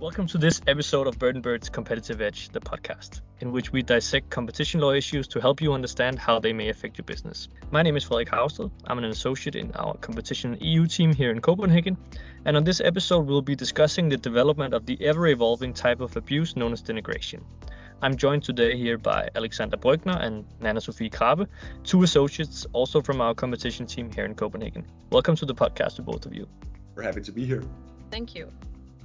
Welcome to this episode of Bird and Bird's Competitive Edge, the podcast, in which we dissect competition law issues to help you understand how they may affect your business. My name is Frederik Haugsted. I'm an associate in our competition EU team here in Copenhagen, and on this episode, we'll be discussing the development of the ever evolving type of abuse known as denigration. I'm joined today here by Alexander Brøchner and Nanna Sofie Krabbe, two associates also from our competition team here in Copenhagen. Welcome to the podcast to both of you. We're happy to be here. Thank you.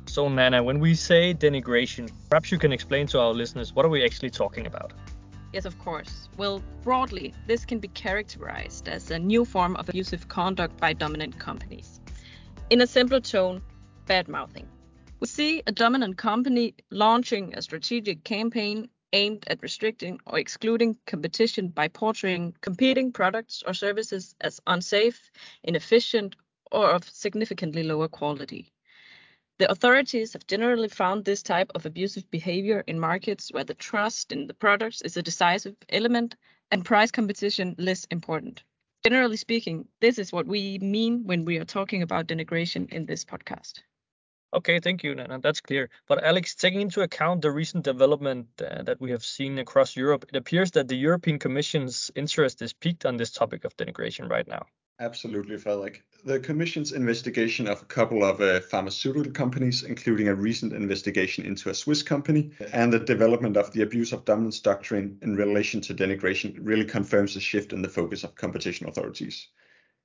So, Nanna, when we say denigration, perhaps you can explain to our listeners what are we actually talking about? Yes, of course. Well, broadly, this can be characterized as a new form of abusive conduct by dominant companies. In a simpler tone, bad mouthing. We see a dominant company launching a strategic campaign aimed at restricting or excluding competition by portraying competing products or services as unsafe, inefficient, or of significantly lower quality. The authorities have generally found this type of abusive behavior in markets where the trust in the products is a decisive element and price competition less important. Generally speaking, this is what we mean when we are talking about denigration in this podcast. Okay, thank you, Nanna. That's clear. But Alex, taking into account the recent development uh, that we have seen across Europe, it appears that the European Commission's interest is peaked on this topic of denigration right now. Absolutely, Frederik. The Commission's investigation of a couple of uh, pharmaceutical companies, including a recent investigation into a Swiss company, and the development of the abuse of dominance doctrine in relation to denigration, really confirms a shift in the focus of competition authorities.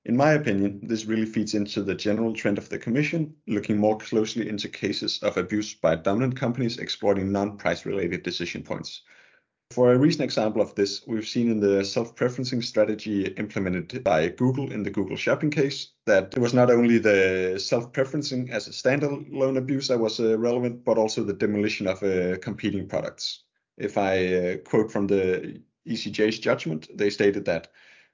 In my opinion, this really feeds into the general trend of the Commission, looking more closely into cases of abuse by dominant companies exploiting non price related decision points. For a recent example of this, we've seen in the self-preferencing strategy implemented by Google in the Google Shopping case that it was not only the self-preferencing as a standalone abuse that was uh, relevant, but also the demotion of uh, competing products. If I uh, quote from the ECJ's judgment, they stated that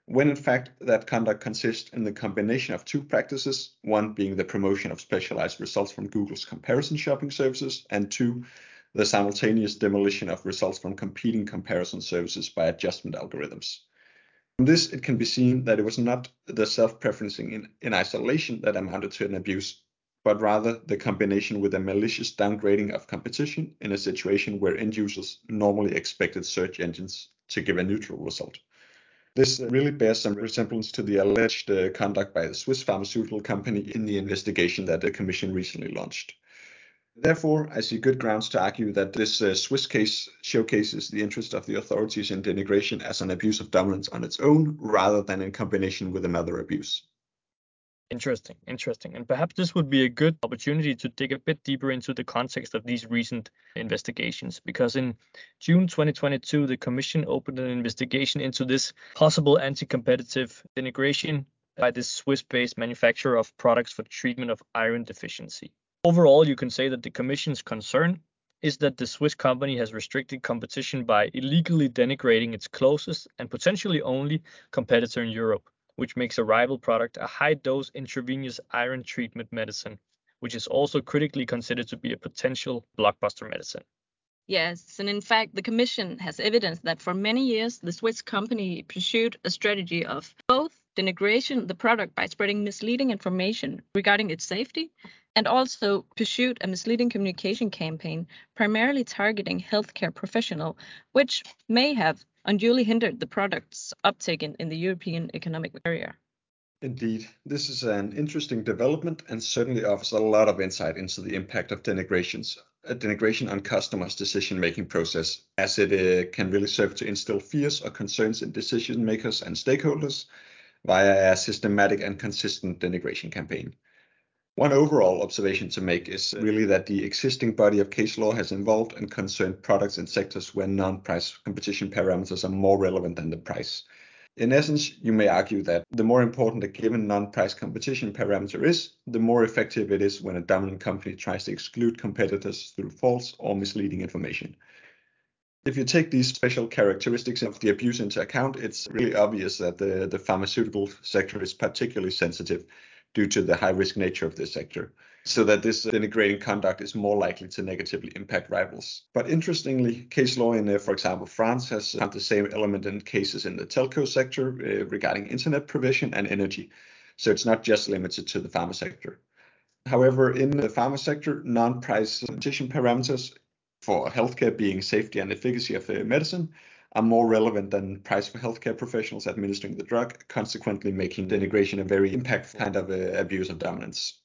when in fact that conduct consists in the combination of two practices, one being the promotion of specialized results from Google's comparison shopping services, and two, the simultaneous demotion of results from competing comparison services by adjustment algorithms. From this, it can be seen that it was not the self-preferencing in, in isolation that amounted to an abuse, but rather the combination with a malicious downgrading of competition in a situation where end users normally expected search engines to give a neutral result. This really bears some resemblance to the alleged uh, conduct by the Swiss pharmaceutical company in the investigation that the Commission recently launched. Therefore, I see good grounds to argue that this uh, Swiss case showcases the interest of the authorities in denigration as an abuse of dominance on its own rather than in combination with another abuse. Interesting, interesting. And perhaps this would be a good opportunity to dig a bit deeper into the context of these recent investigations. Because in June 2022, the Commission opened an investigation into this possible anti competitive denigration by this Swiss based manufacturer of products for the treatment of iron deficiency. Overall, you can say that the Commission's concern is that the Swiss company has restricted competition by illegally denigrating its closest and potentially only competitor in Europe, which makes a rival product a high dose intravenous iron treatment medicine, which is also critically considered to be a potential blockbuster medicine. Yes, and in fact, the Commission has evidence that for many years the Swiss company pursued a strategy of both denigration of the product by spreading misleading information regarding its safety and also pursued a misleading communication campaign primarily targeting healthcare professional, which may have unduly hindered the product's uptake in, in the European economic area. Indeed, this is an interesting development and certainly offers a lot of insight into the impact of denigrations, denigration on customers' decision-making process, as it uh, can really serve to instill fears or concerns in decision makers and stakeholders via a systematic and consistent denigration campaign. One overall observation to make is really that the existing body of case law has involved and concerned products and sectors where non-price competition parameters are more relevant than the price. In essence, you may argue that the more important a given non-price competition parameter is, the more effective it is when a dominant company tries to exclude competitors through false or misleading information. If you take these special characteristics of the abuse into account, it's really obvious that the, the pharmaceutical sector is particularly sensitive due to the high risk nature of this sector, so that this denigrating conduct is more likely to negatively impact rivals. But interestingly, case law in, uh, for example, France has found the same element in cases in the telco sector uh, regarding internet provision and energy. So it's not just limited to the pharma sector. However, in the pharma sector, non-price competition parameters for healthcare being safety and efficacy of the medicine are more relevant than price for healthcare professionals administering the drug, consequently making denigration a very impactful kind of uh, abuse of dominance.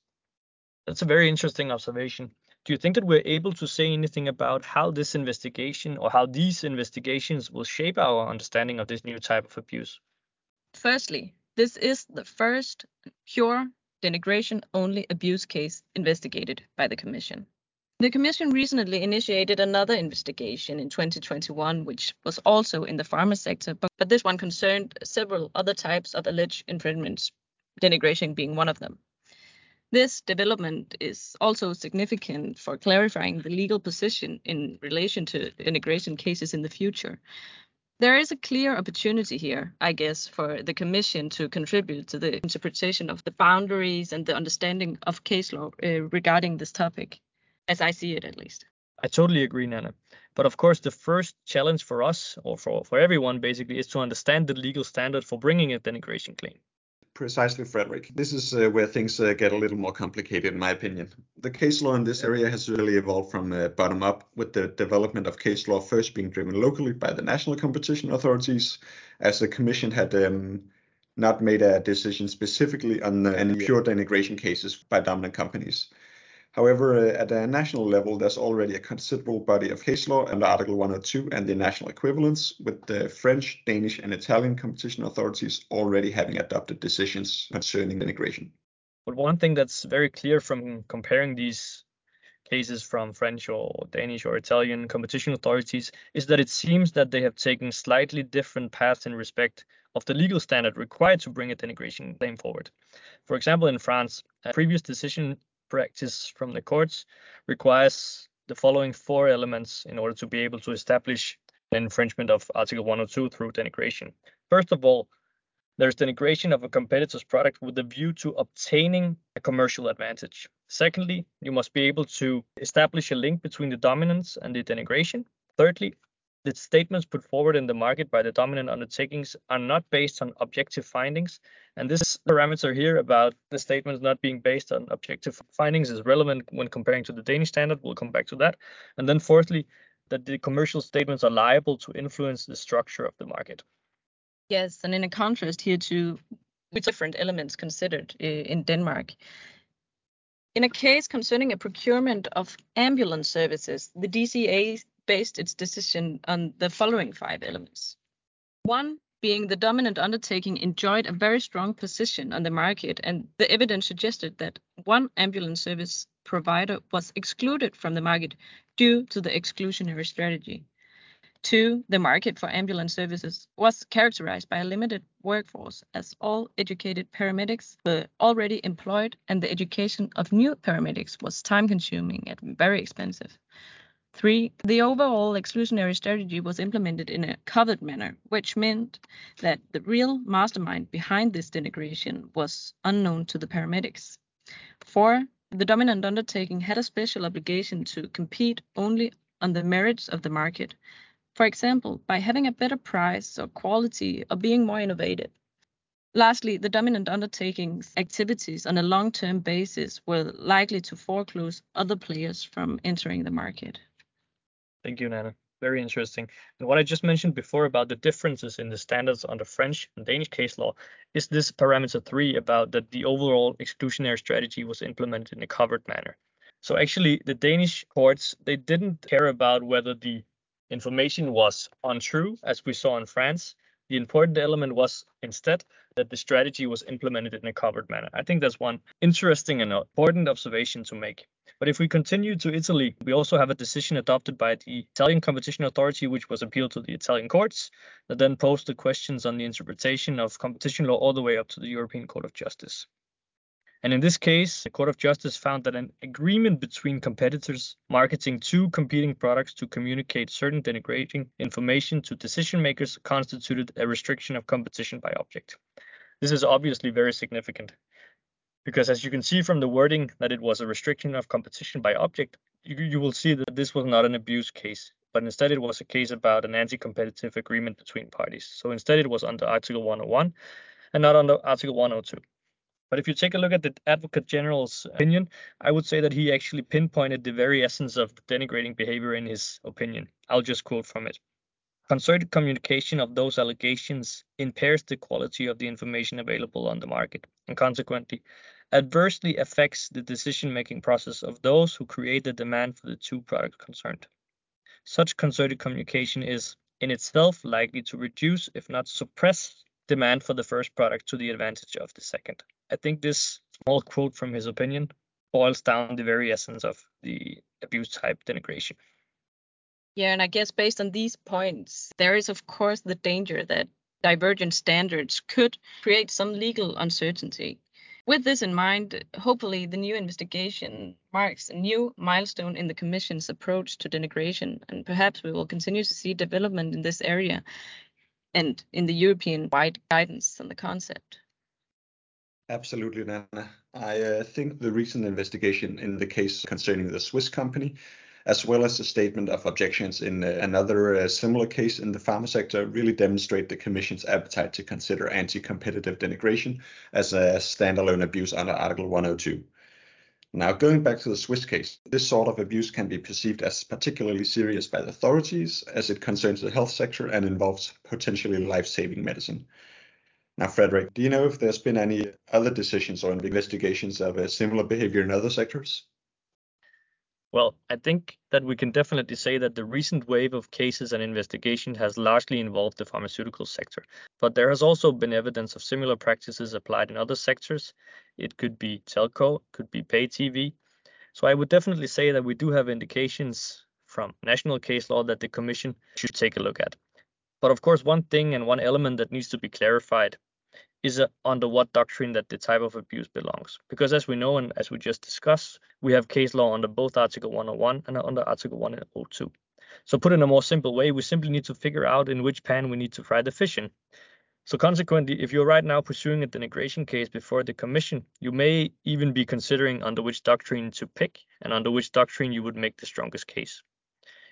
That's a very interesting observation. Do you think that we're able to say anything about how this investigation or how these investigations will shape our understanding of this new type of abuse? Firstly, this is the first pure denigration only abuse case investigated by the Commission. The Commission recently initiated another investigation in 2021, which was also in the pharma sector, but, but this one concerned several other types of alleged infringements, denigration being one of them. This development is also significant for clarifying the legal position in relation to denigration cases in the future. There is a clear opportunity here, I guess, for the Commission to contribute to the interpretation of the boundaries and the understanding of case law uh, regarding this topic, as I see it at least. I totally agree, Nanna. But of course, the first challenge for us, or for, for everyone basically, is to understand the legal standard for bringing a denigration claim. Precisely, Frederik. This is uh, where things uh, get a little more complicated, in my opinion. The case law in this area has really evolved from uh, bottom up, with the development of case law first being driven locally by the national competition authorities, as the Commission had um, not made a decision specifically on any pure denigration cases by dominant companies. However, at a national level, there's already a considerable body of case law under Article 102 and the national equivalents, with the French, Danish, and Italian competition authorities already having adopted decisions concerning denigration. But one thing that's very clear from comparing these cases from French or Danish or Italian competition authorities is that it seems that they have taken slightly different paths in respect of the legal standard required to bring a denigration claim forward. For example, in France, a previous decision practice from the courts requires the following four elements in order to be able to establish an infringement of Article 102 through denigration. First of all, there's denigration of a competitor's product with a view to obtaining a commercial advantage. Secondly, you must be able to establish a link between the dominance and the denigration. Thirdly, the statements put forward in the market by the dominant undertakings are not based on objective findings. And this parameter here about the statements not being based on objective findings is relevant when comparing to the Danish standard. We'll come back to that. And then fourthly, that the commercial statements are liable to influence the structure of the market. Yes, and in a contrast here to different elements considered eh, in Denmark. In a case concerning a procurement of ambulance services, the DCA based its decision on the following five elements. One being the dominant undertaking enjoyed a very strong position on the market, and the evidence suggested that one ambulance service provider was excluded from the market due to the exclusionary strategy. Two, the market for ambulance services was characterized by a limited workforce, as all educated paramedics were already employed, and the education of new paramedics was time consuming and very expensive. Three, the overall exclusionary strategy was implemented in a covert manner, which meant that the real mastermind behind this denigration was unknown to the paramedics. Four, the dominant undertaking had a special obligation to compete only on the merits of the market. For example, by having a better price or quality or being more innovative. Lastly, the dominant undertaking's activities on a long term basis were likely to foreclose other players from entering the market. Thank you, Nanna. Very interesting. And what I just mentioned before about the differences in the standards under French and Danish case law is this parameter three about that the overall exclusionary strategy was implemented in a covert manner. So actually, the Danish courts they didn't care about whether the information was untrue, as we saw in France. The important element was instead that the strategy was implemented in a covert manner. I think that's one interesting and important observation to make. But if we continue to Italy, we also have a decision adopted by the Italian Competition Authority, which was appealed to the Italian courts, that then posed the questions on the interpretation of competition law all the way up to the European Court of Justice. And in this case, the Court of Justice found that an agreement between competitors marketing two competing products to communicate certain denigrating information to decision makers constituted a restriction of competition by object. This is obviously very significant because as you can see from the wording that it was a restriction of competition by object, you, you will see that this was not an abuse case, but instead it was a case about an anti-competitive agreement between parties. So instead it was under Article 101 and not under Article 102. But if you take a look at the Advocate General's opinion, I would say that he actually pinpointed the very essence of denigrating behavior in his opinion. I'll just quote from it. Concerted communication of those allegations impairs the quality of the information available on the market and consequently adversely affects the decision making process of those who create the demand for the two products concerned. Such concerted communication is in itself likely to reduce, if not suppress, demand for the first product to the advantage of the second. I think this small quote from his opinion boils down the very essence of the abuse type denigration. Yeah, and I guess based on these points, there is, of course, the danger that divergent standards could create some legal uncertainty. With this in mind, hopefully the new investigation marks a new milestone in the Commission's approach to denigration, and perhaps we will continue to see development in this area and in the European wide guidance on the concept. Absolutely, Nanna. I uh, think the recent investigation in the case concerning the Swiss company, as well as the statement of objections in uh, another uh, similar case in the pharma sector, really demonstrate the Commission's appetite to consider anti competitive denigration as a standalone abuse under Article 102. Now, going back to the Swiss case, this sort of abuse can be perceived as particularly serious by the authorities as it concerns the health sector and involves potentially life saving medicine. Now, Frederik, do you know if there's been any other decisions or investigations of a similar behavior in other sectors? Well, I think that we can definitely say that the recent wave of cases and investigation has largely involved the pharmaceutical sector. But there has also been evidence of similar practices applied in other sectors. It could be telco, could be pay TV. So I would definitely say that we do have indications from national case law that the Commission should take a look at. But of course, one thing and one element that needs to be clarified is uh, under what doctrine that the type of abuse belongs. Because as we know and as we just discussed, we have case law under both Article 101 and under Article 102. So put in a more simple way, we simply need to figure out in which pan we need to fry the fish in. So consequently, if you're right now pursuing a denigration case before the commission, you may even be considering under which doctrine to pick and under which doctrine you would make the strongest case.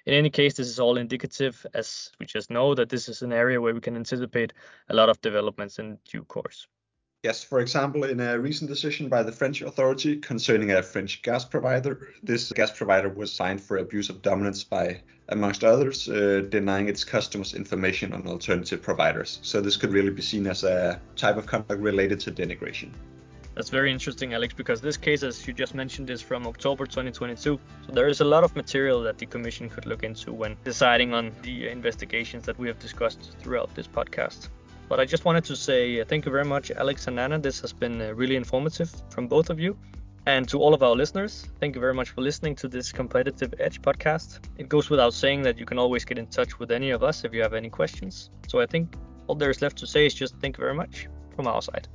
In any case, this is all indicative, as we just know that this is an area where we can anticipate a lot of developments in due course. Yes, for example, in a recent decision by the French authority concerning a French gas provider, this gas provider was fined for abuse of dominance by, amongst others, uh, denying its customers information on alternative providers. So this could really be seen as a type of conduct related to denigration. That's very interesting, Alex, because this case, as you just mentioned, is from October 2022. So there is a lot of material that the Commission could look into when deciding on the investigations that we have discussed throughout this podcast. But I just wanted to say uh, thank you very much, Alex and Anna. This has been uh, really informative from both of you. And to all of our listeners, thank you very much for listening to this Competitive Edge podcast. It goes without saying that you can always get in touch with any of us if you have any questions. So I think all there is left to say is just thank you very much from our side.